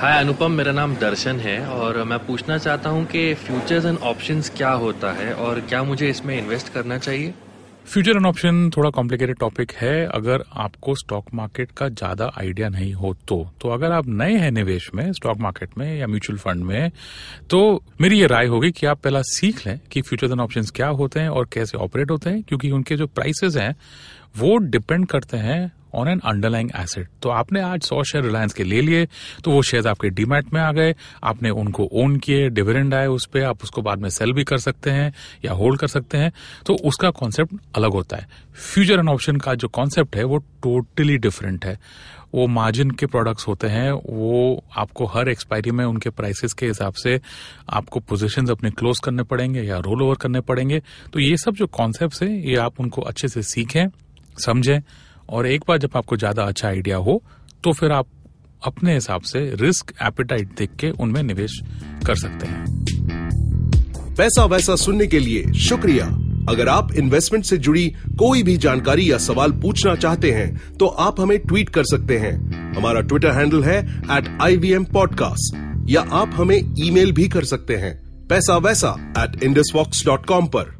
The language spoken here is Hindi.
हाय अनुपम, मेरा नाम दर्शन है और मैं पूछना चाहता हूँ कि फ्यूचर्स एंड ऑप्शंस क्या होता है और क्या मुझे इसमें इन्वेस्ट करना चाहिए? फ्यूचर एंड ऑप्शन थोड़ा कॉम्प्लिकेटेड टॉपिक है। अगर आपको स्टॉक मार्केट का ज़्यादा आइडिया नहीं हो तो तो अगर आप नए हैं निवेश में स्टॉक मार्केट में या म्यूचुअल फंड में तो मेरी ये राय होगी कि आप पहला सीख लें कि फ्यूचर एंड ऑप्शंस क्या होते हैं और कैसे ऑपरेट होते हैं, क्योंकि उनके जो प्राइसेस हैं, वो डिपेंड करते हैं ऑन एन अंडरलाइंग एसेट तो आपने आज सौ शेयर रिलायंस के ले लिए तो वो शेयर आपके डीमैट में आ गए, आपने उनको ओन किए डिविडेंड आए उस पर आप उसको बाद में सेल भी कर सकते हैं या होल्ड कर सकते हैं। तो उसका कॉन्सेप्ट अलग होता है। फ्यूचर एंड ऑप्शन का जो कॉन्सेप्ट है, वो टोटली डिफरेंट है। वो मार्जिन के प्रोडक्ट्स होते हैं, वो आपको हर एक्सपायरी में उनके प्राइसेस के हिसाब से आपको पोजीशंस अपने क्लोज करने पड़ेंगे या रोल ओवर करने पड़ेंगे। तो ये सब जो कॉन्सेप्ट है, ये आप उनको अच्छे से सीखें, समझें और एक बार जब आपको ज़्यादा अच्छा आइडिया हो तो फिर आप अपने हिसाब से रिस्क एपिटाइट देख के उनमें निवेश कर सकते हैं। पैसा वैसा सुनने के लिए शुक्रिया। अगर आप इन्वेस्टमेंट से जुड़ी कोई भी जानकारी या सवाल पूछना चाहते हैं तो आप हमें ट्वीट कर सकते हैं। हमारा ट्विटर हैंडल है at I V M podcast या आप हमें ईमेल भी कर सकते हैं। पैसा वैसा एट इंडस डॉट कॉम पर।